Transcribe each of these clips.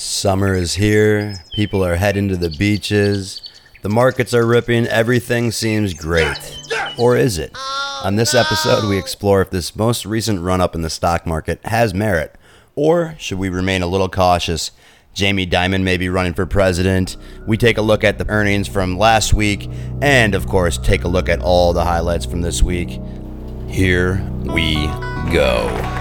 Summer is here. People are heading to the beaches. The markets are ripping. Everything seems great. Or is it? On this episode, we explore if this most recent run up in the stock market has merit. Or should we remain a little cautious? Jamie Dimon may be running for president. We take a look at the earnings from last week. And of course, take a look at all the highlights from this week. Here we go.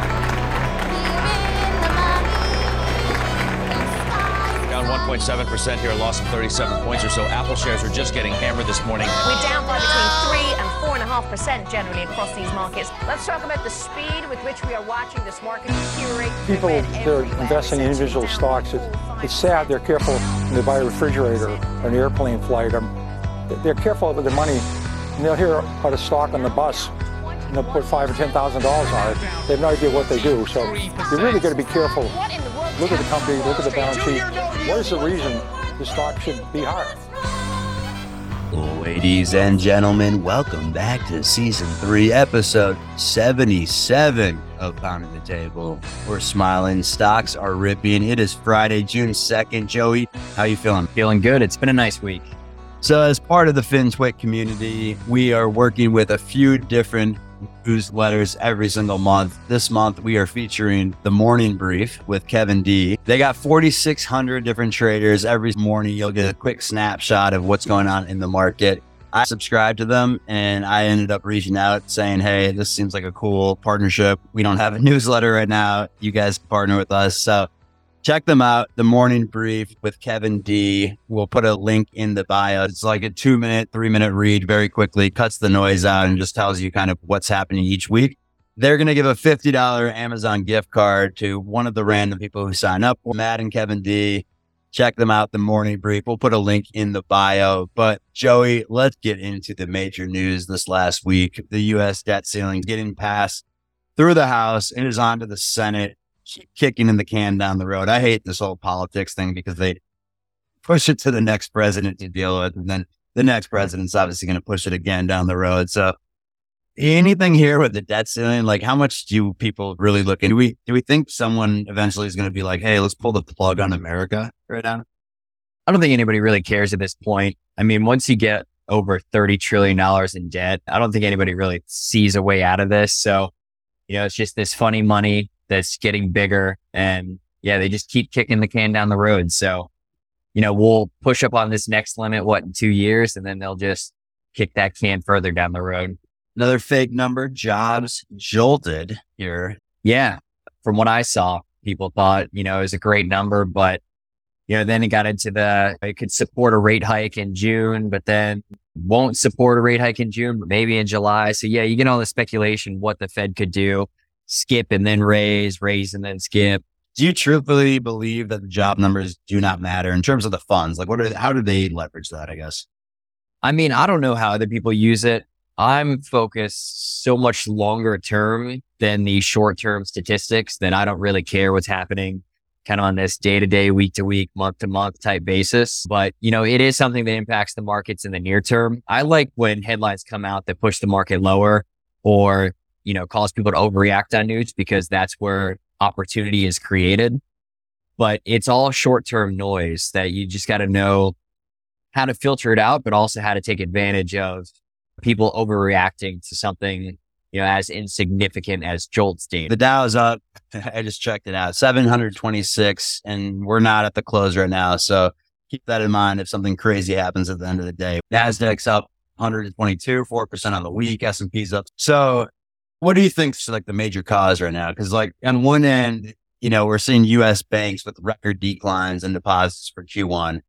Down 1.7% here, a loss of 37 points or so. Apple shares are just getting hammered this morning. We're down by between 3 and 4.5% generally across these markets. Let's talk about the speed with which we are watching this market deteriorate. People, We've they're investing in individual stocks. It's, it's sad they're careful when they buy a refrigerator or an airplane flight. Um, they're careful with their money, and they'll hear about a stock on the bus, and they'll put five or ten thousand dollars on it. They have no idea what they do. So you really got to be careful. What in the world Look at the company, look at the balance sheet. What is the reason the stock should be higher? Ladies and gentlemen, welcome back to season three, episode 77 of Pounding the Table. We're smiling, stocks are ripping. It is Friday, June 2nd. Joey, how you feeling? Feeling good. It's been a nice week. So, as part of the FinTwit community, we are working with a few different newsletters every single month. This month, we are featuring the Morning Brief with Kevin D. They got 4,600 different traders. Every morning, you'll get a quick snapshot of what's going on in the market. I subscribed to them and I ended up reaching out saying, Hey, this seems like a cool partnership. We don't have a newsletter right now. You guys partner with us. So check them out. The morning brief with Kevin D. We'll put a link in the bio. It's like a two minute, three minute read very quickly, cuts the noise out and just tells you kind of what's happening each week. They're going to give a $50 Amazon gift card to one of the random people who sign up. Matt and Kevin D. Check them out. The morning brief. We'll put a link in the bio. But Joey, let's get into the major news this last week. The U.S. debt ceiling getting passed through the House. and It is on to the Senate keep kicking in the can down the road. I hate this whole politics thing because they push it to the next president to deal with, and then the next president's obviously going to push it again down the road. So, anything here with the debt ceiling, like how much do you people really look into? Do we do we think someone eventually is going to be like, hey, let's pull the plug on America right now? I don't think anybody really cares at this point. I mean, once you get over $30 trillion in debt, I don't think anybody really sees a way out of this. So, you know, it's just this funny money that's getting bigger. And yeah, they just keep kicking the can down the road. So, you know, we'll push up on this next limit, what, in two years? And then they'll just kick that can further down the road. Another fake number. Jobs jolted here. Yeah. From what I saw, people thought, you know, it was a great number, but you know, then it got into the, it could support a rate hike in June, but then won't support a rate hike in June, but maybe in July. So yeah, you get all the speculation what the Fed could do, skip and then raise, raise and then skip. Do you truthfully believe that the job numbers do not matter in terms of the funds? Like, what are how do they leverage that? I guess. I mean, I don't know how other people use it. I'm focused so much longer term than the short term statistics that I don't really care what's happening kind of on this day to day, week to week, month to month type basis. But, you know, it is something that impacts the markets in the near term. I like when headlines come out that push the market lower or, you know, cause people to overreact on news because that's where opportunity is created. But it's all short term noise that you just got to know how to filter it out, but also how to take advantage of people overreacting to something, you know, as insignificant as JOLTS data. The Dow is up. I just checked it out, 726, and we're not at the close right now. So keep that in mind if something crazy happens at the end of the day. Nasdaq's up 122, 4% on the week. S&P's up. So what do you think is like the major cause right now? Because like on one end, you know, we're seeing U.S. banks with record declines in deposits for Q1.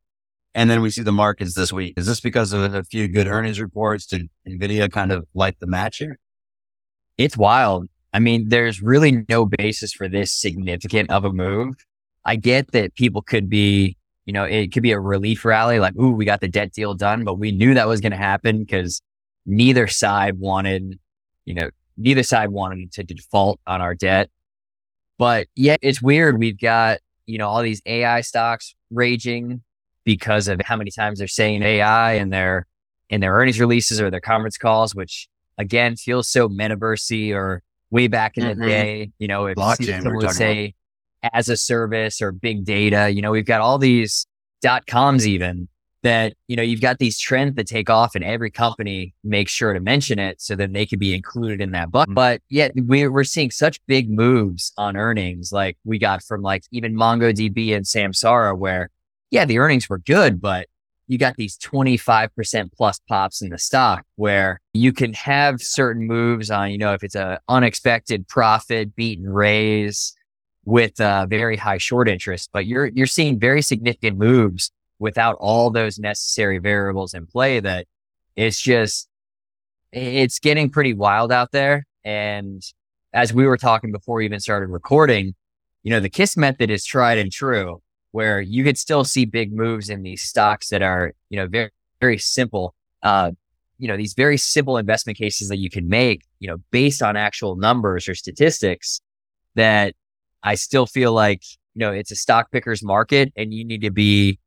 And then we see the markets this week. Is this because of a few good earnings reports? Did NVIDIA kind of light the match here? It's wild. I mean, there's really no basis for this significant of a move. I get that people could be, you know, it could be a relief rally, like, ooh, we got the debt deal done, but we knew that was going to happen because neither side wanted, you know, neither side wanted to default on our debt. But yeah, it's weird. We've got, you know, all these AI stocks raging because of how many times they're saying AI in their in their earnings releases or their conference calls, which again feels so metaversey or way back in Mhm. the day. You know, if Blockchain, someone would talking say as a service or big data. You know, we've got all these dot coms even that, you know, you've got these trends that take off and every company makes sure to mention it so that they could be included in that bucket. Mm-hmm. But yet we're, we're seeing such big moves on earnings. Like we got from like even MongoDB and Samsara where, yeah, the earnings were good, but you got these 25% plus pops in the stock where you can have certain moves on, you know, if it's a unexpected profit, beat and raise with a very high short interest, but you're, you're seeing very significant moves without all those necessary variables in play that it's just, it's getting pretty wild out there. And as we were talking before we even started recording, you know, the KISS method is tried and true where you could still see big moves in these stocks that are, you know, very, very simple, uh, you know, these very simple investment cases that you can make, you know, based on actual numbers or statistics that I still feel like, you know, it's a stock picker's market and you need to be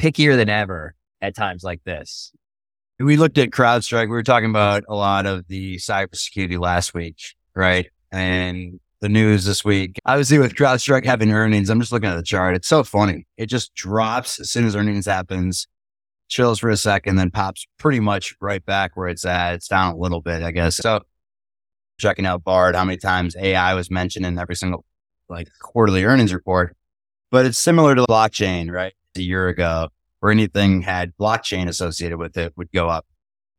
pickier than ever at times like this. We looked at CrowdStrike. We were talking about a lot of the cybersecurity last week, right? And the news this week. Obviously, with CrowdStrike having earnings, I'm just looking at the chart. It's so funny. It just drops as soon as earnings happens, chills for a second, then pops pretty much right back where it's at. It's down a little bit, I guess. So checking out Bard, how many times AI was mentioned in every single like quarterly earnings report. But it's similar to the blockchain, right? A year ago, or anything had blockchain associated with it would go up.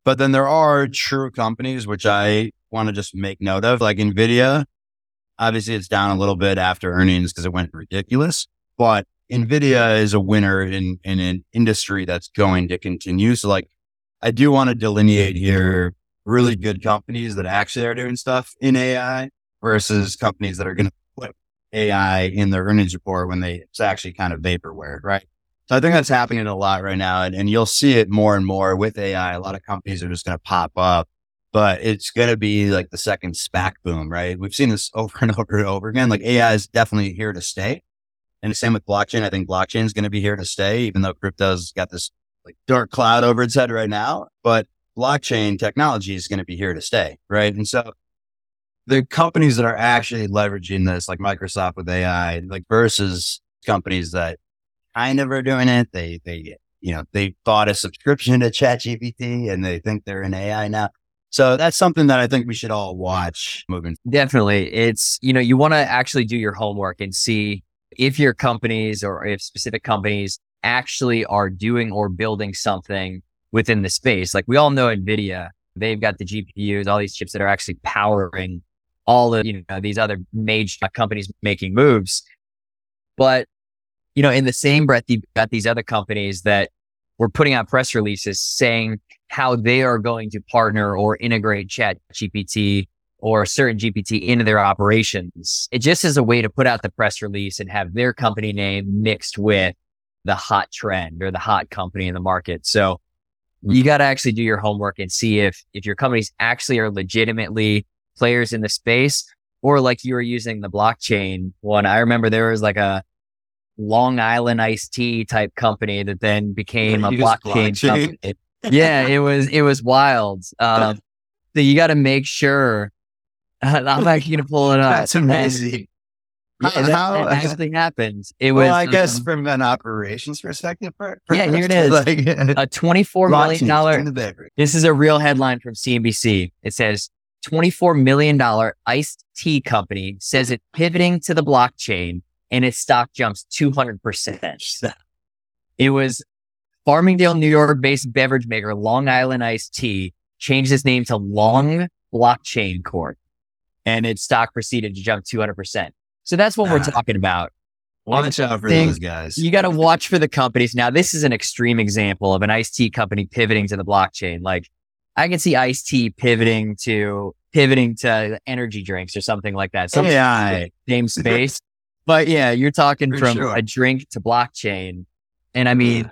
But then there are true companies, which I want to just make note of, like NVIDIA Obviously, it's down a little bit after earnings because it went ridiculous, but NVIDIA is a winner in, in an industry that's going to continue. So like, I do want to delineate here really good companies that actually are doing stuff in AI versus companies that are going to put AI in their earnings report when they, it's actually kind of vaporware, right? So I think that's happening a lot right now. And, and you'll see it more and more with AI. A lot of companies are just going to pop up but it's going to be like the second SPAC boom, right? We've seen this over and over and over again. Like AI is definitely here to stay. And the same with blockchain. I think blockchain is going to be here to stay, even though crypto's got this like dark cloud over its head right now. But blockchain technology is going to be here to stay, right? And so the companies that are actually leveraging this, like Microsoft with AI, like versus companies that kind of are doing it, they, they, you know, they bought a subscription to ChatGPT and they think they're in AI now. So that's something that I think we should all watch moving. Definitely. It's, you know, you want to actually do your homework and see if your companies or if specific companies actually are doing or building something within the space. Like we all know NVIDIA, they've got the GPUs, all these chips that are actually powering all of, you know, these other major companies making moves. But, you know, in the same breath, you've got these other companies that were putting out press releases saying how they are going to partner or integrate chat GPT or certain GPT into their operations. It just is a way to put out the press release and have their company name mixed with the hot trend or the hot company in the market. So hmm. you got to actually do your homework and see if, if your companies actually are legitimately players in the space or like you were using the blockchain one. I remember there was like a Long Island iced tea type company that then became a blockchain, blockchain. company yeah, it was it was wild. Um, so you got to make sure. Uh, I'm actually gonna pull it up. That's amazing. Yeah, that, How, that actually happened. It was. Well, I guess um, from an operations perspective. For, for yeah, here it is. Like, a twenty-four million dollar. This is a real headline from CNBC. It says twenty-four million dollar iced tea company says it's pivoting to the blockchain, and its stock jumps two hundred percent. It was Farmingdale, New York based beverage maker Long Island Iced Tea changed its name to Long Blockchain Corp and its stock proceeded to jump 200%. So that's what ah, we're talking about. Watch out for those guys. You got to watch for the companies. Now, this is an extreme example of an iced tea company pivoting to the blockchain. Like I can see iced tea pivoting to pivoting to energy drinks or something like that. Some yeah, same space. But yeah, you're talking for from sure. a drink to blockchain. And I mean,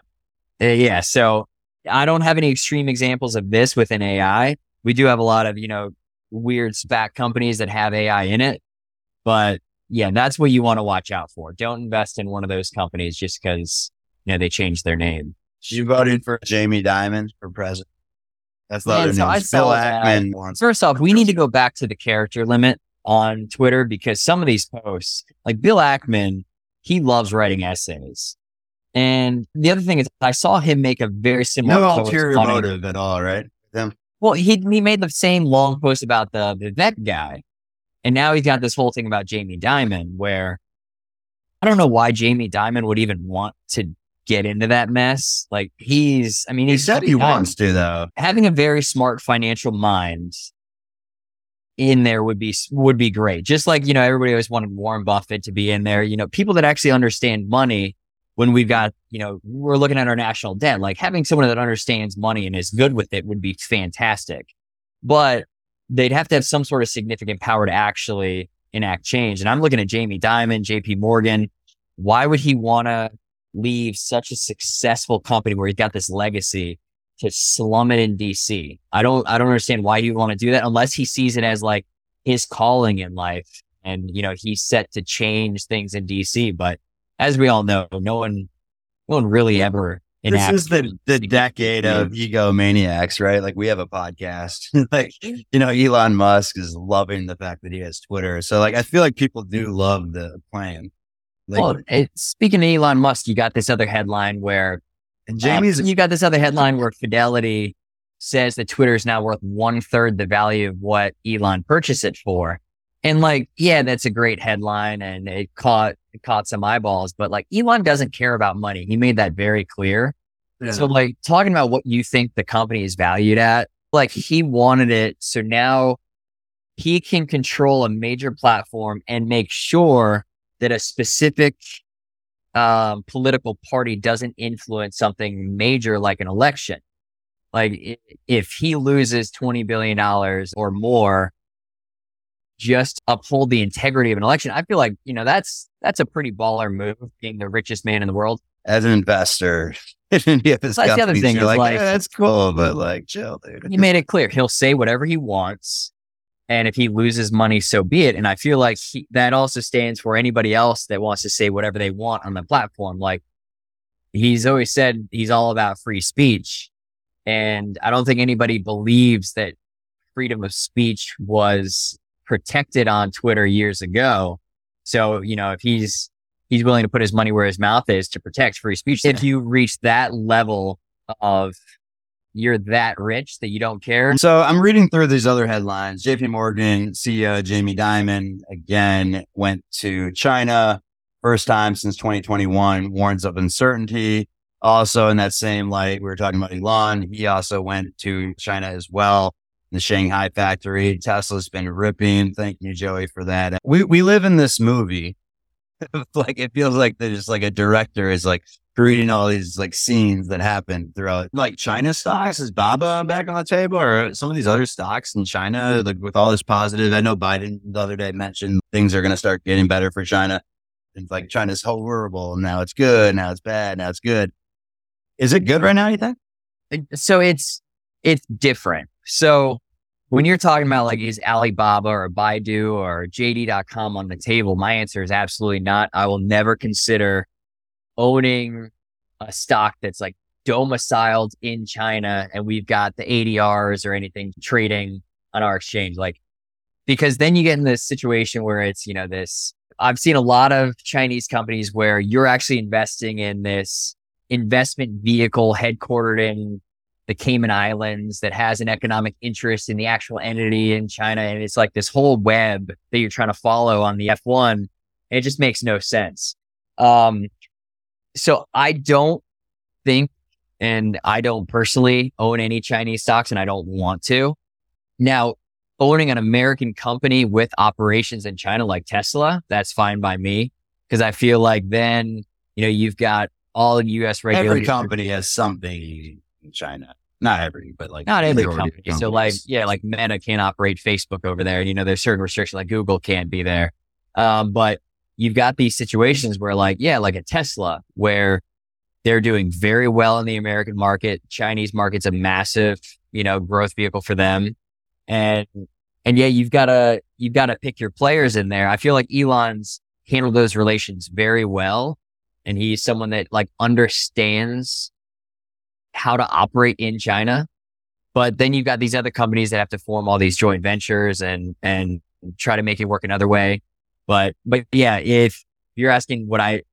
uh, yeah. So I don't have any extreme examples of this within AI. We do have a lot of, you know, weird SPAC companies that have AI in it. But yeah, that's what you want to watch out for. Don't invest in one of those companies just because, you know, they changed their name. You voted for Jamie Dimon for president. That's the other so news. Bill Ackman wants. First off, we need to go back to the character limit on Twitter because some of these posts, like Bill Ackman, he loves writing essays. And the other thing is, I saw him make a very similar No ulterior motive at all, right? Them. Well, he he made the same long post about the Vivek guy, and now he's got this whole thing about Jamie Dimon, where I don't know why Jamie Dimon would even want to get into that mess. Like he's, I mean, He he's said he wants to, though. having a very smart financial mind in there would be would be great. Just like you know, everybody always wanted Warren Buffett to be in there. You know, people that actually understand money. When we've got, you know, we're looking at our national debt, like having someone that understands money and is good with it would be fantastic. But they'd have to have some sort of significant power to actually enact change. And I'm looking at Jamie Dimon, JP Morgan. Why would he want to leave such a successful company where he's got this legacy to slum it in DC. I don't I don't understand why would want to do that unless he sees it as like his calling in life and you know he's set to change things in DC. But as we all know, no one no one really ever This is the, the decade of egomaniacs, right? Like we have a podcast. like, you know, Elon Musk is loving the fact that he has Twitter. So like I feel like people do love the plan. Like well, it, speaking of Elon Musk, you got this other headline where and Jamie's Um, you got this other headline where Fidelity says that Twitter is now worth one third the value of what Elon purchased it for. And like, yeah, that's a great headline and it caught, it caught some eyeballs, but like Elon doesn't care about money. He made that very clear. So like talking about what you think the company is valued at, like he wanted it. So now he can control a major platform and make sure that a specific um, political party doesn't influence something major like an election. Like if he loses $20 billion or more, just uphold the integrity of an election. I feel like, you know, that's, that's a pretty baller move being the richest man in the world. as an investor in any of his That's the other thing you're like, like- "Yeah, that's cool, but like chill, dude. He made it clear he'll say whatever he wants. And if he loses money, so be it. And I feel like he, that also stands for anybody else that wants to say whatever they want on the platform. Like he's always said he's all about free speech. And I don't think anybody believes that freedom of speech was protected on Twitter years ago. So, you know, if he's, he's willing to put his money where his mouth is to protect free speech. If you reach that level of you're that rich that you don't care. So I'm reading through these other headlines. JP Morgan CEO Jamie Dimon again went to China first time since 2021, warns of uncertainty. Also in that same light, we were talking about Elon. He also went to China as well. The Shanghai factory. Tesla's been ripping. Thank you, Joey, for that. We, we live in this movie. like it feels like there's like a director is like creating all these like scenes that happen throughout like China stocks. Is Baba back on the table or some of these other stocks in China, mm-hmm. like with all this positive? I know Biden the other day mentioned things are going to start getting better for China. It's like China's horrible. Now it's good. Now it's bad. Now it's good. Is it good right now? You think? So it's, it's different. So when you're talking about like, is Alibaba or Baidu or JD.com on the table? My answer is absolutely not. I will never consider owning a stock that's like domiciled in China and we've got the ADRs or anything trading on our exchange. Like, because then you get in this situation where it's, you know, this, I've seen a lot of Chinese companies where you're actually investing in this investment vehicle headquartered in the Cayman Islands that has an economic interest in the actual entity in China. And it's like this whole web that you're trying to follow on the F1. It just makes no sense. Um, so I don't think, and I don't personally own any Chinese stocks and I don't want to. Now, owning an American company with operations in China like Tesla, that's fine by me. Cause I feel like then, you know, you've got all US regulators. Every company has something in China. Not every, but like not every company. So like, yeah, like Meta can't operate Facebook over there. You know, there's certain restrictions like Google can't be there. Um, but you've got these situations where like, yeah, like a Tesla where they're doing very well in the American market. Chinese market's a massive, you know, growth vehicle for them. And, and yeah, you've got to, you've got to pick your players in there. I feel like Elon's handled those relations very well. And he's someone that like understands how to operate in China. But then you've got these other companies that have to form all these joint ventures and, and try to make it work another way. But, but yeah, if you're asking would I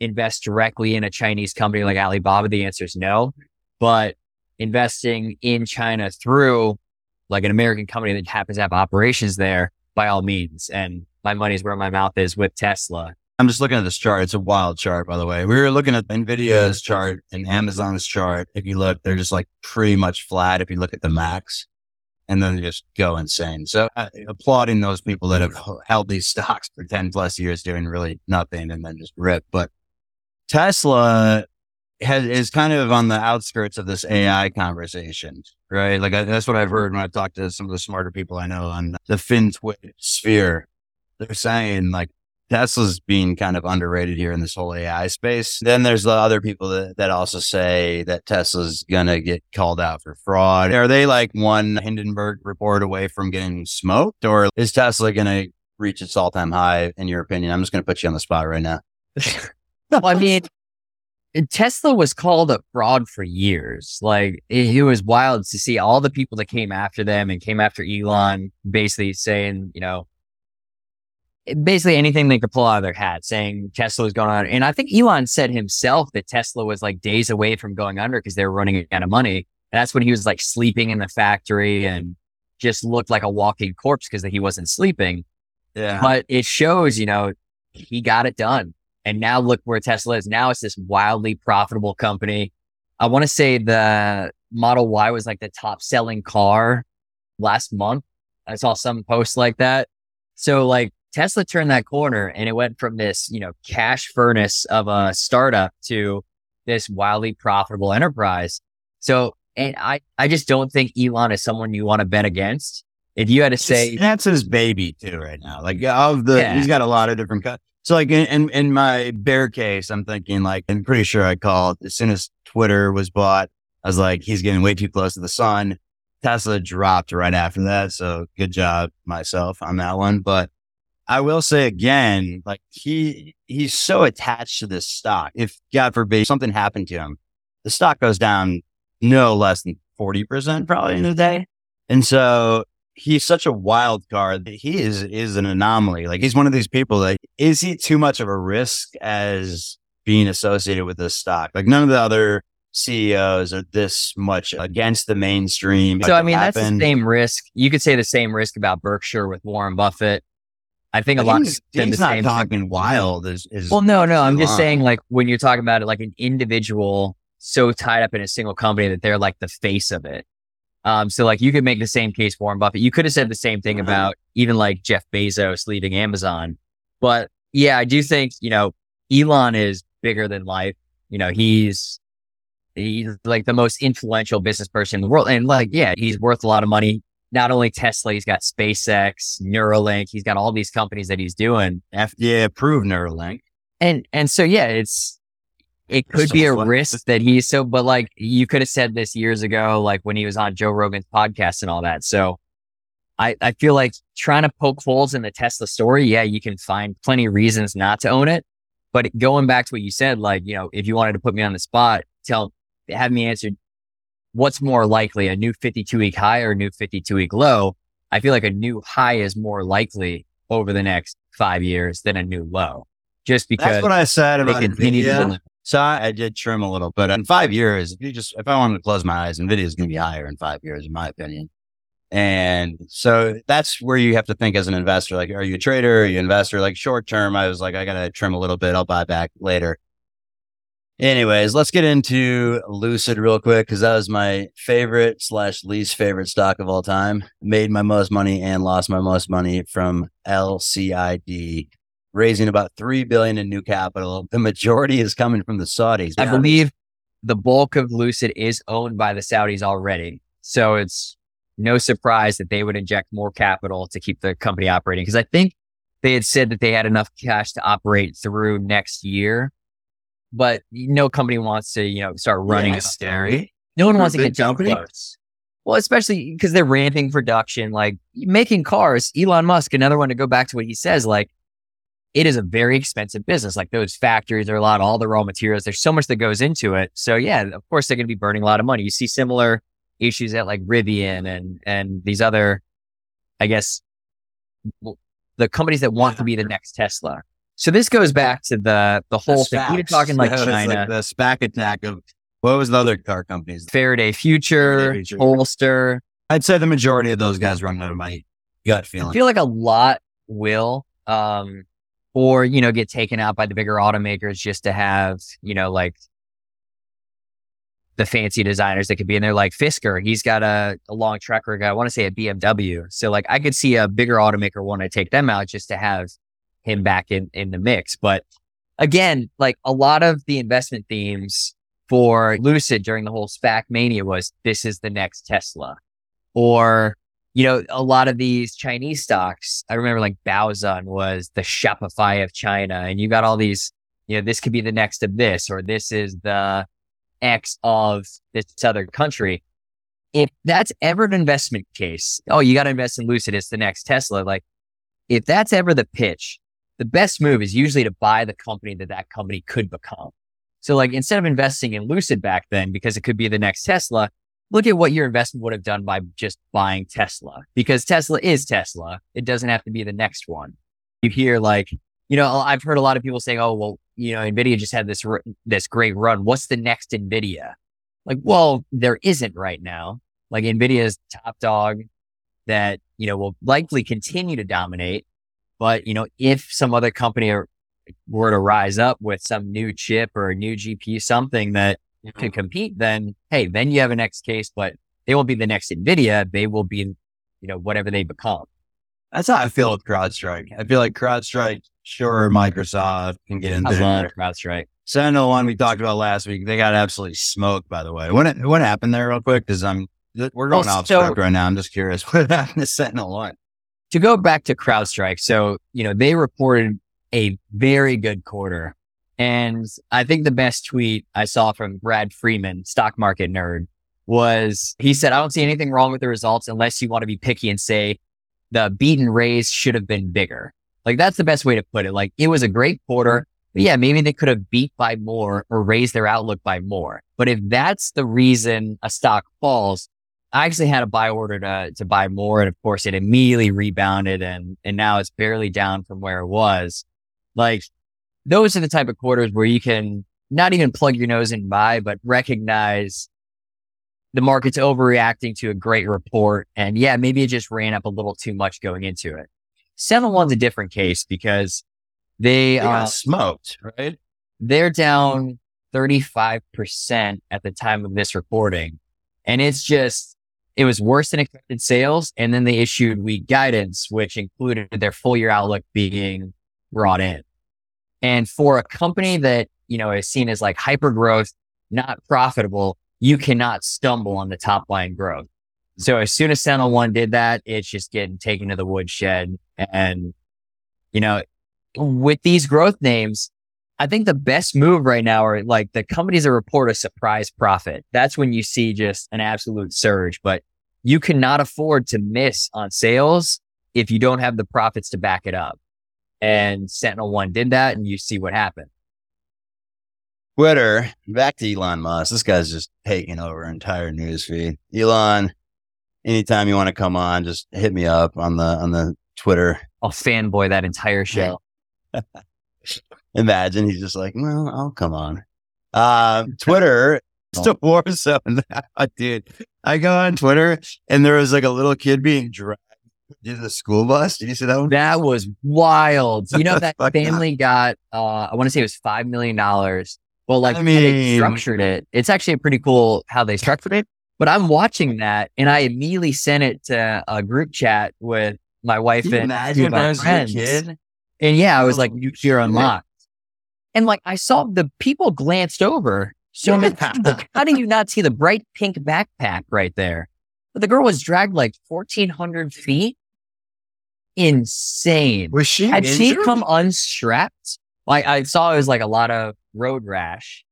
invest directly in a Chinese company like Alibaba, the answer is no. But investing in China through like an American company that happens to have operations there, by all means. And my money's where my mouth is with Tesla. I'm just looking at this chart. It's a wild chart, by the way. We were looking at Nvidia's chart and Amazon's chart. If you look, they're just like pretty much flat. If you look at the max, and then just go insane. So uh, applauding those people that have held these stocks for 10 plus years doing really nothing and then just rip. But Tesla has, is kind of on the outskirts of this AI conversation, right? Like I, that's what I've heard when I've talked to some of the smarter people I know on the FinTwit sphere. They're saying like Tesla's being kind of underrated here in this whole AI space. Then there's the other people that, that also say that Tesla's gonna get called out for fraud. Are they like one Hindenburg report away from getting smoked, or is Tesla gonna reach its all time high? In your opinion, I'm just gonna put you on the spot right now. well, I mean, Tesla was called a fraud for years. Like it, it, was wild to see all the people that came after them and came after Elon, basically saying, you know, basically anything they could pull out of their hat saying Tesla was going on. And I think Elon said himself that Tesla was like days away from going under because they were running out of money. And that's when he was like sleeping in the factory and just looked like a walking corpse because he wasn't sleeping. Yeah. But it shows, you know, he got it done. And now look where Tesla is. Now it's this wildly profitable company. I want to say the Model Y was like the top selling car last month. I saw some posts like that. So like Tesla turned that corner and it went from this, you know, cash furnace of a startup to this wildly profitable enterprise. So, and I, I just don't think Elon is someone you want to bet against. If you had to say that's his baby too right now, like of the, yeah. he's got a lot of different cuts. So like in, in, in my bear case, I'm thinking like, I'm pretty sure I called as soon as Twitter was bought, I was like, he's getting way too close to the sun. Tesla dropped right after that. So good job myself on that one. But I will say again, like he he's so attached to this stock. If God forbid something happened to him, the stock goes down no less than 40% probably in a day. And so he's such a wild card. He is is an anomaly. Like he's one of these people that is he too much of a risk as being associated with this stock? Like none of the other CEOs are this much against the mainstream. So I mean, that's the same risk. You could say the same risk about Berkshire with Warren Buffett. I think a lot. He's, he's not talking wild. Is, is well, no, no. I'm just saying, like when you're talking about it, like an individual so tied up in a single company that they're like the face of it. Um, so like you could make the same case for Warren Buffett. You could have said the same thing uh-huh. about even like Jeff Bezos leaving Amazon. But yeah, I do think you know Elon is bigger than life. You know, he's he's like the most influential business person in the world, and like yeah, he's worth a lot of money not only Tesla, he's got SpaceX, Neuralink, he's got all these companies that he's doing. FDA approved Neuralink. And and so yeah, it's it could so be a fun. risk that he's so but like you could have said this years ago, like when he was on Joe Rogan's podcast and all that. So I, I feel like trying to poke holes in the Tesla story, yeah, you can find plenty of reasons not to own it. But going back to what you said, like, you know, if you wanted to put me on the spot, tell have me answer what's more likely, a new 52 week high or a new 52 week low? I feel like a new high is more likely over the next five years than a new low. Just because that's what I said about Nvidia. So I, I, did trim a little, but in five years, if you just if I wanted to close my eyes, Nvidia is going to be higher in five years, in my opinion. And so that's where you have to think as an investor. Like, are you a trader? Are you an investor? Like short term, I was like, I got to trim a little bit. I'll buy back later. Anyways, let's get into Lucid real quick because that was my favorite slash least favorite stock of all time. Made my most money and lost my most money from LCID, raising about three billion in new capital. The majority is coming from the Saudis. I believe the bulk of Lucid is owned by the Saudis already, so it's no surprise that they would inject more capital to keep the company operating. Because I think they had said that they had enough cash to operate through next year but no company wants to, you know, start running. Yeah, scary. No one wants to get too close. Well, especially because they're ramping production, like making cars. Elon Musk, another one to go back to what he says, like it is a very expensive business. Like those factories are a lot, all the raw materials. There's so much that goes into it. So yeah, of course they're going to be burning a lot of money. You see similar issues at like Rivian and and these other, I guess, the companies that want to be the next Tesla. So this goes back to the the whole thing. We're talking like China, the SPAC attack of what was the other car companies? Faraday Future, Faraday Future. I'd say the majority of those guys run out of my gut feeling. I feel like a lot will, um, or you know, get taken out by the bigger automakers just to have you know like the fancy designers that could be in there, like Fisker. He's got a, a long track record. I want to say at BMW. So like I could see a bigger automaker want to take them out just to have him back in in the mix. But again, like a lot of the investment themes for Lucid during the whole SPAC mania was this is the next Tesla, or you know, a lot of these Chinese stocks. I remember like Baozun was the Shopify of China, and you got all these. You know, this could be the next of this, or this is the X of this other country. If that's ever an investment case, oh, you got to invest in Lucid. It's the next Tesla. Like, if that's ever the pitch, the best move is usually to buy the company that that company could become. So, like, instead of investing in Lucid back then, because it could be the next Tesla, look at what your investment would have done by just buying Tesla, because Tesla is Tesla. It doesn't have to be the next one. You hear like, you know, oh, I've heard a lot of people saying, "Oh, well, you know, Nvidia just had this this great run. What's the next Nvidia?" Like, well, there isn't right now. Like Nvidia is top dog that you know will likely continue to dominate. But you know, if some other company were to rise up with some new chip or a new GPU, something that could compete, then hey, then you have a next case. But they won't be the next Nvidia. They will be, you know, whatever they become. That's how I feel with CrowdStrike. I feel like CrowdStrike, sure, Microsoft can get in I love there. CrowdStrike. SentinelOne we talked about last week, they got absolutely smoked. By the way, what what happened there, real quick? Because I'm we're going Oh, off so- script right now. I'm just curious what happened to SentinelOne. To go back to CrowdStrike, so you know they reported a very good quarter, and I think the best tweet I saw from Brad Freeman, stock market nerd, was he said, "I don't see anything wrong with the results unless you want to be picky and say the beaten raise should have been bigger." Like that's the best way to put it. Like it was a great quarter. But yeah, maybe they could have beat by more or raised their outlook by more. But if that's the reason a stock falls, I actually had a buy order to, to buy more. And of course it immediately rebounded and, and now it's barely down from where it was. Like those are the type of quarters where you can not even plug your nose and buy, but recognize the market's overreacting to a great report. And yeah, maybe it just ran up a little too much going into it. SentinelOne's a different case because they, They got uh, smoked, right? they're down 35% at the time of this recording. And it's just, it was worse than expected sales. And then they issued weak guidance, which included their full year outlook being brought in. And for a company that, you know, is seen as like hyper growth, not profitable, you cannot stumble on the top line growth. So as soon as SentinelOne did that, it's just getting taken to the woodshed. And, you know, with these growth names, I think the best move right now are like the companies that report a surprise profit. That's when you see just an absolute surge, but you cannot afford to miss on sales if you don't have the profits to back it up. And SentinelOne did that and you see what happened. Twitter, back to Elon Musk. This guy's just taking over entire news feed. Elon, anytime you want to come on, just hit me up on the on the Twitter. I'll fanboy that entire show. Imagine he's just like, well, I'll come on. Uh, Twitter, still war zone, dude. I go on Twitter and there was like a little kid being dragged into the school bus. Did you see that one? That was wild. You know, that family got, uh, I want to say it was $5 million. Well, like I how they structured it. It's actually pretty cool how they structured it. But I'm watching that and I immediately sent it to a group chat with my wife and imagine two of my friends. And yeah, I was like, you're unlocked. And like, I saw the people glanced over. So many. How do you not see the bright pink backpack right there? But the girl was dragged like 1,400 feet. Insane. Was she Had she come unstrapped? Like I saw it was like a lot of road rash.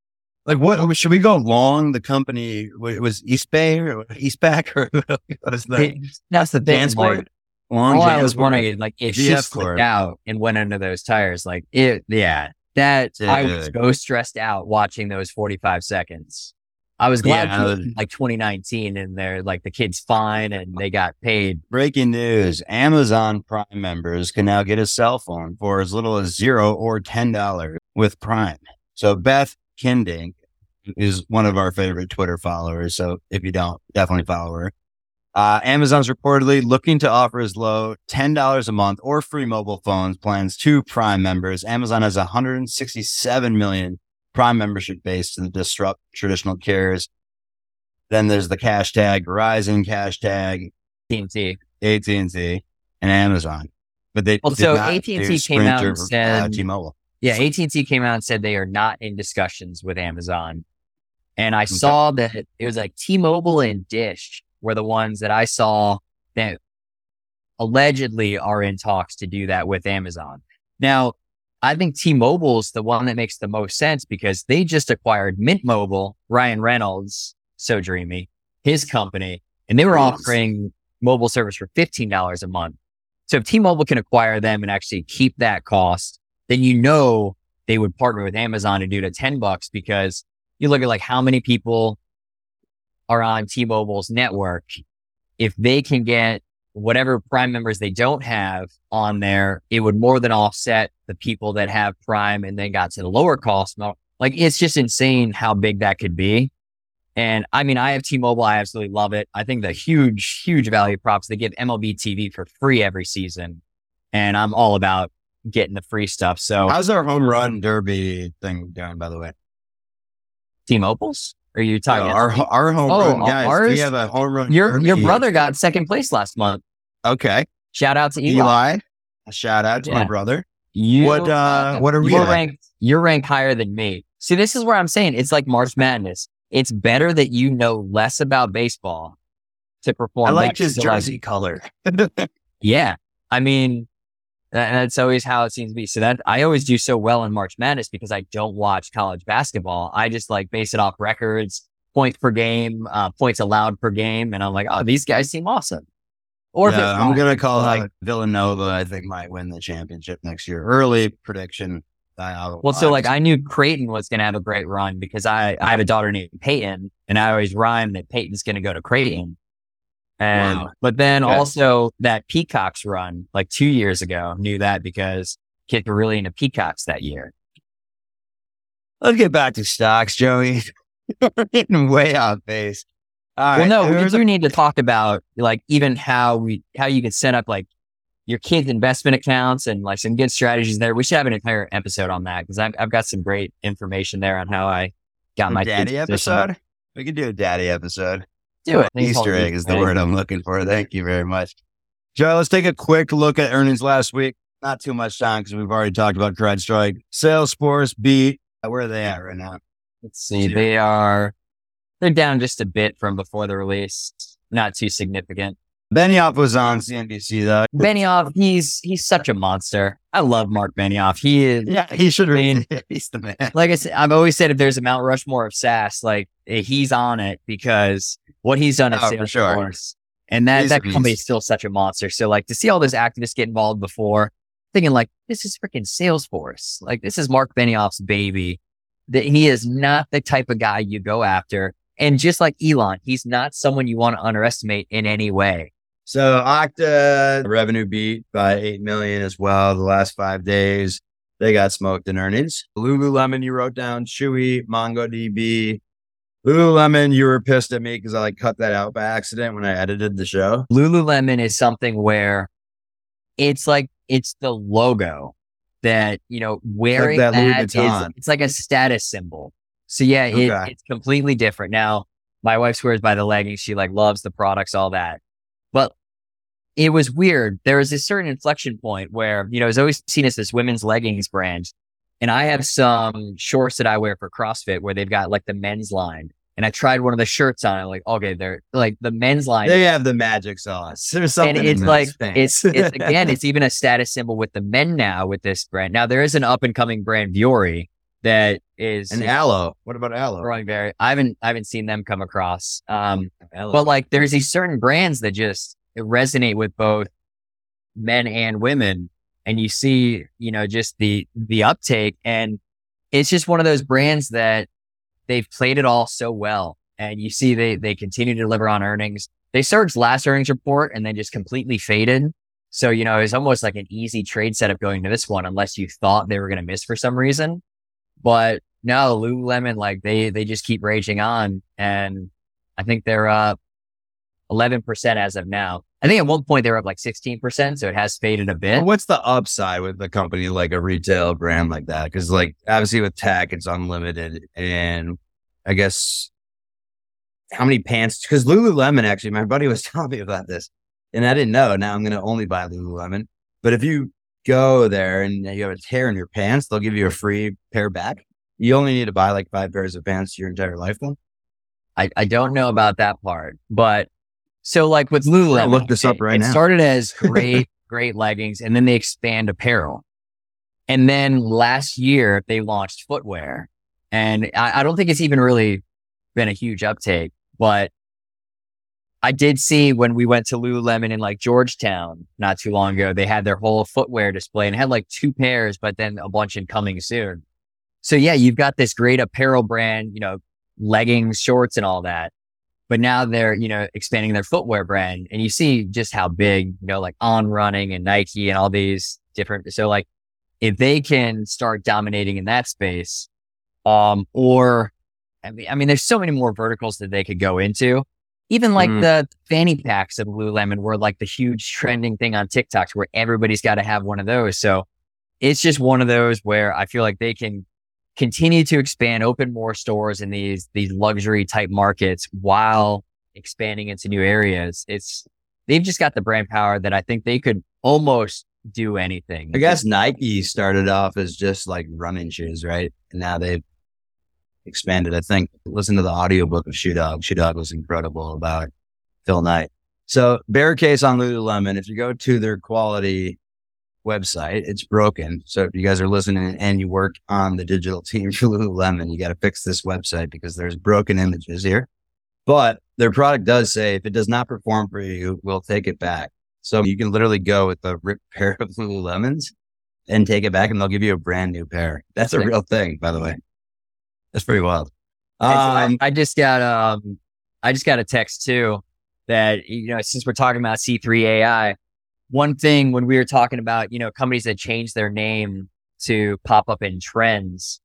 Like what oh, should we go long? The company it was East Bay or Eastpak or what is that? It- that's the thing. Jansport? Like, long all I was wondering, like, if she slipped out and went under those tires, like, it, yeah, that I was so stressed out watching those 45 seconds. I was glad Yeah. to- like 2019 and they're like the kid's fine and they got paid. Breaking news Amazon Prime members can now get a cell phone for as little as zero or $10 with Prime. So Beth Kindig is one of our favorite Twitter followers. So if you don't, definitely follow her. Uh, Amazon's reportedly looking to offer as low $10 a month or free mobile phones plans to Prime members. Amazon has 167 million Prime membership base to disrupt traditional carriers. Then there's the cash tag, Verizon cash tag, T, AT&T and Amazon. But they Well, so not AT&T came out and uh, said- T-Mobile. Yeah, AT&T came out and said they are not in discussions with Amazon. And I saw that it was like T-Mobile and Dish were the ones that I saw that allegedly are in talks to do that with Amazon. Now, I think T-Mobile is the one that makes the most sense because they just acquired Mint Mobile, Ryan Reynolds, so dreamy, his company, and they were offering mobile service for $15 a month. So if T-Mobile can acquire them and actually keep that cost, then you know they would partner with Amazon to do it at 10 bucks because you look at like how many people are on T-Mobile's network. If they can get whatever Prime members they don't have on there, it would more than offset the people that have Prime and then got to the lower cost. Like it's just insane how big that could be. And I mean, I have T-Mobile. I absolutely love it. I think the huge, huge value props they give MLB TV for free every season. And I'm all about getting the free stuff. So How's our home run derby thing going, by the way? T-Mobile's? Are you talking? No, our our home Oh, run guys. ours? We have a home run. your your brother got second place last month. Okay, Shout out to Eli. Eli. Shout out to my brother. You, What uh what are we you're at? ranked. You're ranked higher than me. See, this is where I'm saying it's like March Madness. It's better that you know less about baseball to perform. I like his like, jersey color. Yeah. I mean, that, that's always how it seems to be. So that I always do so well in March Madness because I don't watch college basketball. I just like base it off records, points per game, uh, points allowed per game. And I'm like, oh, these guys seem awesome. Or Yeah, I'm gonna call like- Villanova. I think might win the championship next year. Early prediction. I- Well, so like I I knew Creighton was going to have a great run because I, I have a daughter named Peyton and I always rhyme that Peyton's going to go to Creighton. And, Wow. but then Okay. also that Peacocks run like two years ago, knew that because kids were really into Peacocks that year. let's get back to stocks, Joey. We're getting way off base. All right. well, no, we do a- need to talk about like even how we, how you can set up like your kids' investment accounts and like some good strategies there. We should have an entire episode on that because I've, I've got some great information there on how I got my daddy episode. We could do a daddy episode. Do it. Easter egg is the egg. word I'm looking for. Thank you very much. Joe, let's take a quick look at earnings last week. Not too much time because we've already talked about CrowdStrike. Salesforce beat. uh, Where are they at right now? Let's see. They are they're down just a bit from before the release. Not too significant. Benioff was on CNBC though. Benioff, he's he's such a monster. I love Mark Benioff. He is Yeah, he should mean- He's the man. like I said, I've always said if there's a Mount Rushmore of SaaS, like eh, he's on it because what he's done at Oh, for sure. Salesforce. And that, He's that company is still such a monster. So like to see all those activists get involved before, thinking like this is freaking Salesforce. Like this is Mark Benioff's baby. That he is not the type of guy you go after. And just like Elon, he's not someone you want to underestimate in any way. So Okta revenue beat by eight million as well. The last five days they got smoked in earnings. Lululemon, you wrote down Chewy, MongoDB. Lululemon, you were pissed at me because I like cut that out by accident when I edited the show. Lululemon is something where it's like it's the logo that you know wearing that that is it's like a status symbol. So yeah, it, Okay. it's completely different. Now, my wife swears by the leggings; she like loves the products, all that. But it was weird. There was a certain inflection point where you know it's always seen as this women's leggings brand, and I have some shorts that I wear for CrossFit where they've got like the men's line. And I tried one of the shirts on. I'm like, okay, they're like the men's line They have the magic sauce. There's something. and it's like it's it's again it's even a status symbol with the men now with this brand now there is an up and coming brand Vuori that is an Alo. What about Alo? growing very I haven't I haven't seen them come across um but like there's these certain brands that just resonate with both men and women and you see you know just the the uptake and it's just one of those brands that they've played it all so well and you see they, they continue to deliver on earnings. They surged last earnings report and then just completely faded. So, you know, it's almost like an easy trade setup going to this one, unless you thought they were going to miss for some reason. But no, Lululemon, like they, they just keep raging on. And I think they're up 11% as of now. I think at one point they were up like 16%. So it has faded a bit. What's the upside with a company like a retail brand like that? Cause like obviously with tech, it's unlimited. And I guess how many pants? Cause Lululemon, actually, my buddy was telling me about this and I didn't know. Now I'm going to only buy Lululemon. But if you go there and you have a tear in your pants, they'll give you a free pair back. You only need to buy like five pairs of pants your entire life. Then I, I don't know about that part, but so like with Lululemon, look this up right it now. started as great, great leggings and then they expand apparel. And then last year they launched footwear and I, I don't think it's even really been a huge uptake, but I did see when we went to Lululemon in like Georgetown not too long ago, they had their whole footwear display and had like two pairs, but then a bunch in coming soon. So yeah, you've got this great apparel brand, you know, leggings, shorts and all that. But now they're, you know, expanding their footwear brand and you see just how big, you know, like on running and Nike and all these different. So like if they can start dominating in that space, um, or I mean, I mean, there's so many more verticals that they could go into. Even like Mm. the fanny packs of Lululemon were like the huge trending thing on TikTok where everybody's got to have one of those. So it's just one of those where I feel like they can continue to expand, open more stores in these, these luxury type markets while expanding into new areas. It's, they've just got the brand power that I think they could almost do anything. I guess Nike started off as just like running shoes, right? And now they've expanded. I think listen to the audiobook of Shoe Dog. Shoe Dog was incredible about Phil Knight. So bear case on Lululemon. If you go to their quality website, it's broken. So if you guys are listening and you work on the digital team for Lululemon, you got to fix this website because there's broken images here. But their product does say if it does not perform for you, we'll take it back. So you can literally go with a ripped pair of Lululemons and take it back and they'll give you a brand new pair. That's a real thing, by the way. That's pretty wild. I- Um, I just got um, I just got a text too that you know since we're talking about C3 AI, one thing when we were talking about you know companies that change their name to pop up in trends.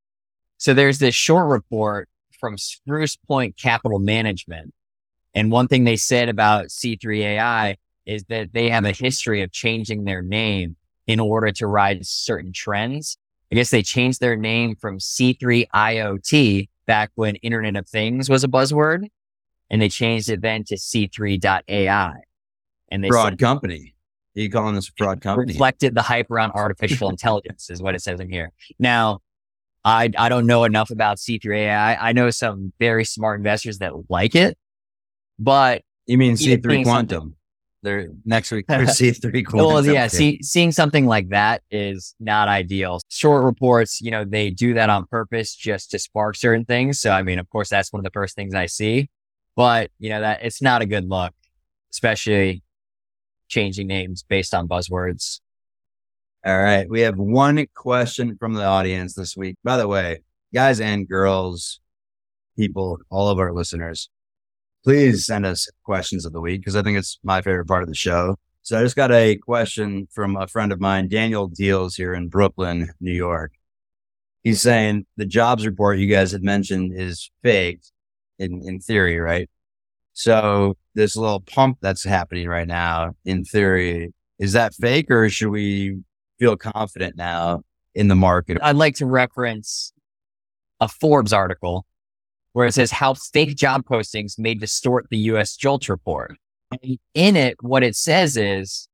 So there's this short report from Spruce Point Capital Management, and one thing they said about C3 AI is that they have a history of changing their name in order to ride certain trends. I guess they changed their name from C3 IoT back when Internet of Things was a buzzword, and they changed it then to C3.ai. And they fraud said company. You calling this a fraud company? reflected the hype around artificial intelligence is what it says in here. Now, I I don't know enough about C3 AI. I know some very smart investors that like it, but You mean C3 Quantum? They're next week. They're C3 Quantum. well, yeah, see, seeing something like that is not ideal. Short reports, you know, they do that on purpose just to spark certain things. So, I mean, of course, that's one of the first things I see, but you know, that it's not a good look, especially changing names based on buzzwords. All right. We have one question from the audience this week. By the way, guys and girls, people, all of our listeners, please send us questions of the week because I think it's my favorite part of the show. So I just got a question from a friend of mine, Daniel Deals here in Brooklyn, New York. He's saying the jobs report you guys had mentioned is fake in, in theory, right? So this little pump that's happening right now, in theory, is that fake or should we feel confident now in the market? I'd like to reference a Forbes article where it says how fake job postings may distort the US JOLTS report. And in it, what it says is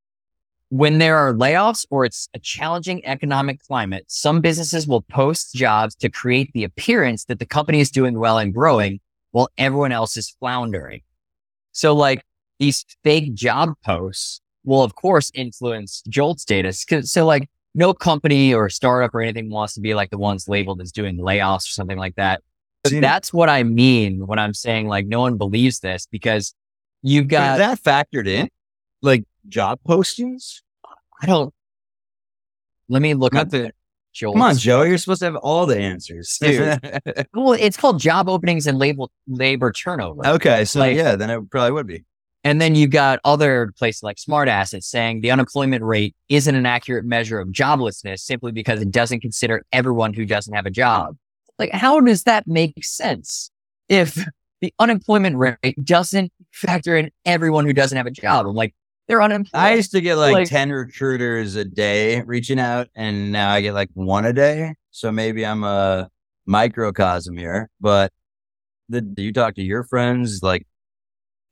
when there are layoffs or it's a challenging economic climate, some businesses will post jobs to create the appearance that the company is doing well and growing while everyone else is floundering. So like these fake job posts will of course influence JOLTS data. 'Cause- So like no company or startup or anything wants to be like the ones labeled as doing layoffs or something like that. So that's what I mean when I'm saying like no one believes this because you've Is got, that factored in? Like job postings? I don't, let me look Not up the- JOLTS. Come on, Joe. You're supposed to have all the answers. Well, it's called job openings and labor labor turnover. okay. So, Like- yeah, then it probably would be. And then you've got other places like Smart Assets saying the unemployment rate isn't an accurate measure of joblessness simply because it doesn't consider everyone who doesn't have a job. Like, how does that make sense if the unemployment rate doesn't factor in everyone who doesn't have a job? I'm like, they're unemployed. I used to get like, Like- 10 recruiters a day reaching out, and now I get like one a day. So maybe I'm a microcosm here, but the you talk to your friends, like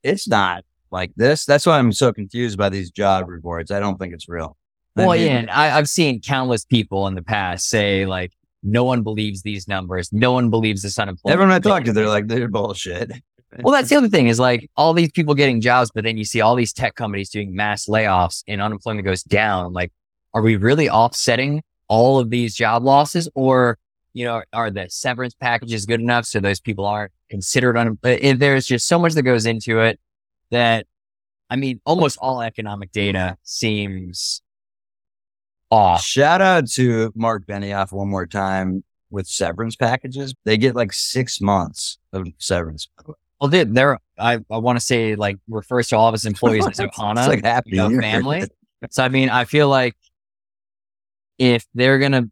it's not like this. That's why I'm so confused by these job reports. I don't think it's real. I Well, mean, yeah, and I, I've seen countless people in the past say like, no one believes these numbers. No one believes this unemployment. Everyone I rate." talk to, they're like, they're bullshit. Well, that's the other thing is like all these people getting jobs, but then you see all these tech companies doing mass layoffs and unemployment goes down. Like, are we really offsetting all of these job losses or, you know, are the severance packages good enough so those people aren't considered unemployed? Uh, there's just so much that goes into it that, I mean, almost all economic data seems off. Shout out to Mark Benioff one more time with severance packages. They get like six months of severance. Well, dude, there, I, I want to say like refers to all of his employees as Ohana. Like happy you know, family. So I mean, I feel like if they're gonna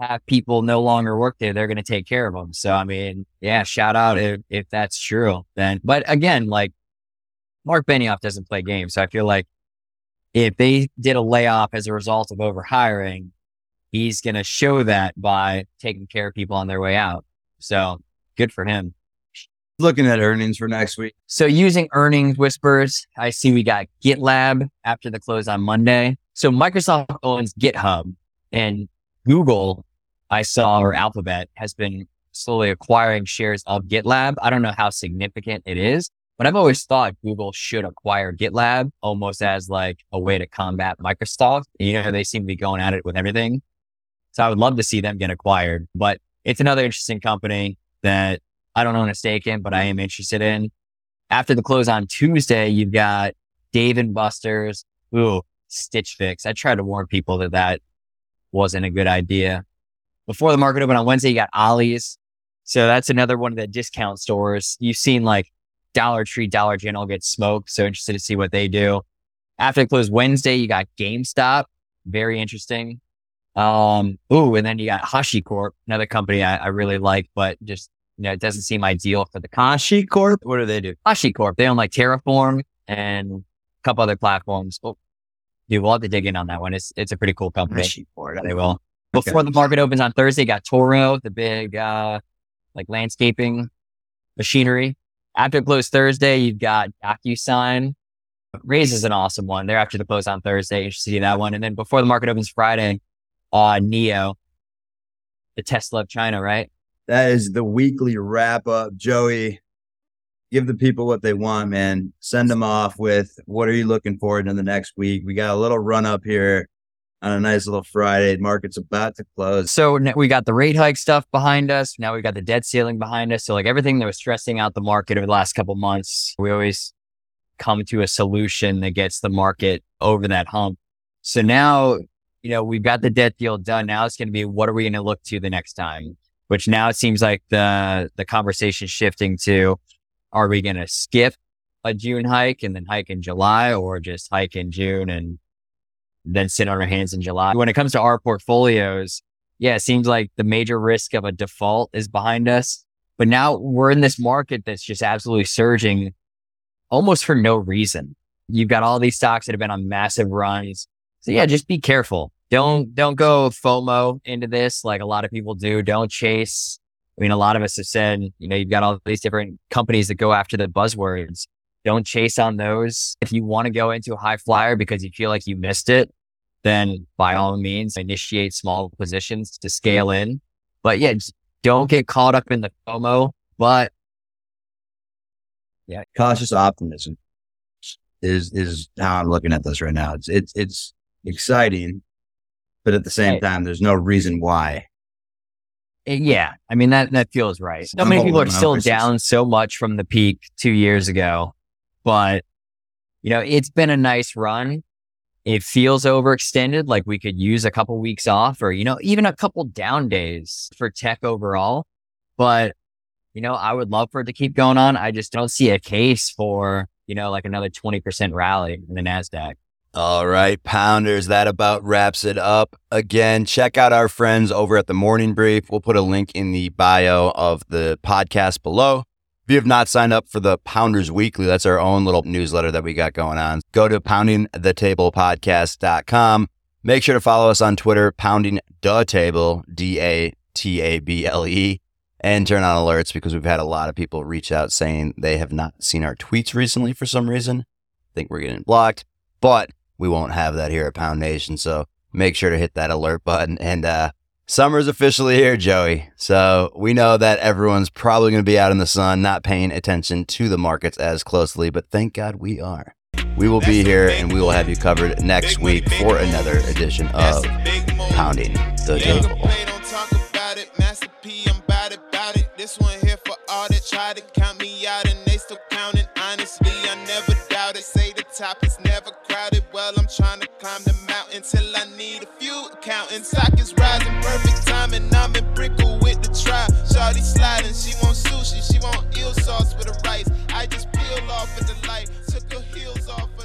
have people no longer work there, they're gonna take care of them. So I mean, yeah, shout out if if that's true. Then, but again, like Mark Benioff doesn't play games, so I feel like if they did a layoff as a result of overhiring, he's gonna show that by taking care of people on their way out. So good for him. Looking at earnings for next week. So using earnings whispers, I see we got GitLab after the close on Monday. So Microsoft owns GitHub and Google, I saw, or Alphabet has been slowly acquiring shares of GitLab. I don't know how significant it is, but I've always thought Google should acquire GitLab almost as like a way to combat Microsoft. You know, they seem to be going at it with everything. So I would love to see them get acquired, but it's another interesting company that I don't own a stake in, but I am interested in. After the close on Tuesday, you've got Dave and Buster's. Ooh, Stitch Fix. I tried to warn people that that wasn't a good idea. Before the market opened on Wednesday, you got Ollie's. So that's another one of the discount stores. You've seen like Dollar Tree, Dollar General get smoked. So interested to see what they do. After the close Wednesday, you got GameStop. Very interesting. Um, ooh, and then you got HashiCorp, another company I, I really like, but just you know, it doesn't seem ideal for the HashiCorp. What do they do? HashiCorp. They own like Terraform and a couple other platforms. Oh, dude, we'll have to dig in on that one. It's it's a pretty cool company. They will. Before the market opens on Thursday, you got Toro, the big uh like landscaping machinery. After it close Thursday, you've got DocuSign. Raise is an awesome one. They're after the close on Thursday. You should see that one. And then before the market opens Friday, uh NIO, the Tesla of China, right? That is the weekly wrap up. Joey, give the people what they want, man. Send them off with what are you looking forward to the next week? We got a little run up here on a nice little Friday. Market's about to close. So we got the rate hike stuff behind us. Now we got the debt ceiling behind us. So like everything that was stressing out the market over the last couple months, we always come to a solution that gets the market over that hump. So now, you know, we've got the debt deal done. Now it's going to be what are we going to look to the next time? Which now it seems like the the conversation shifting to are we going to skip a June hike and then hike in July or just hike in June and then sit on our hands in July? When it comes to our portfolios, yeah, it seems like the major risk of a default is behind us. But now we're in this market that's just absolutely surging almost for no reason. You've got all these stocks that have been on massive runs. So yeah, just be careful. Don't, don't go FOMO into this like a lot of people do. Don't chase. I mean, a lot of us have said, you know, you've got all these different companies that go after the buzzwords. Don't chase on those. If you want to go into a high flyer because you feel like you missed it, then by all means initiate small positions to scale in. But yeah, don't get caught up in the FOMO. But yeah, Cautious optimism is is how I'm looking at this right now. It's it's it's exciting, but at the same Right. time, there's no reason why. Uh, Yeah, I mean that that feels right. So many people are still down so much from the peak two years ago, but you know it's been a nice run, it feels overextended. Like we could use a couple weeks off or, you know, even a couple down days for tech overall. But, you know, I would love for it to keep going on. I just don't see a case for, you know, like another 20% rally in the NASDAQ. All right, pounders, that about wraps it up. Again, check out our friends over at the Morning Brief. We'll put a link in the bio of the podcast below. If you have not signed up for the Pounders Weekly, that's our own little newsletter that we got going on. Go to poundingthetablepodcast.com. Make sure to follow us on Twitter, pounding the table, D A T A B L E, and turn on alerts because we've had a lot of people reach out saying they have not seen our tweets recently for some reason. I think we're getting blocked, but we won't have that here at Pound Nation. So make sure to hit that alert button. And uh, summer's officially here, Joey. So we know that everyone's probably going to be out in the sun, not paying attention to the markets as closely, but thank God we are. We will be here and we will have you covered next week for another edition of Pounding the Table. This one here for all that try to count me out and they still counting. Honestly, I never doubted. Say the top, it's never crowded. Well, I'm trying to climb the mountain till I need a few accountants. Stock is rising, perfect timing. I'm in Brickell with the tribe. Shawty sliding, she want sushi, she want eel sauce with the rice. I just peel off with the light, took her heels off.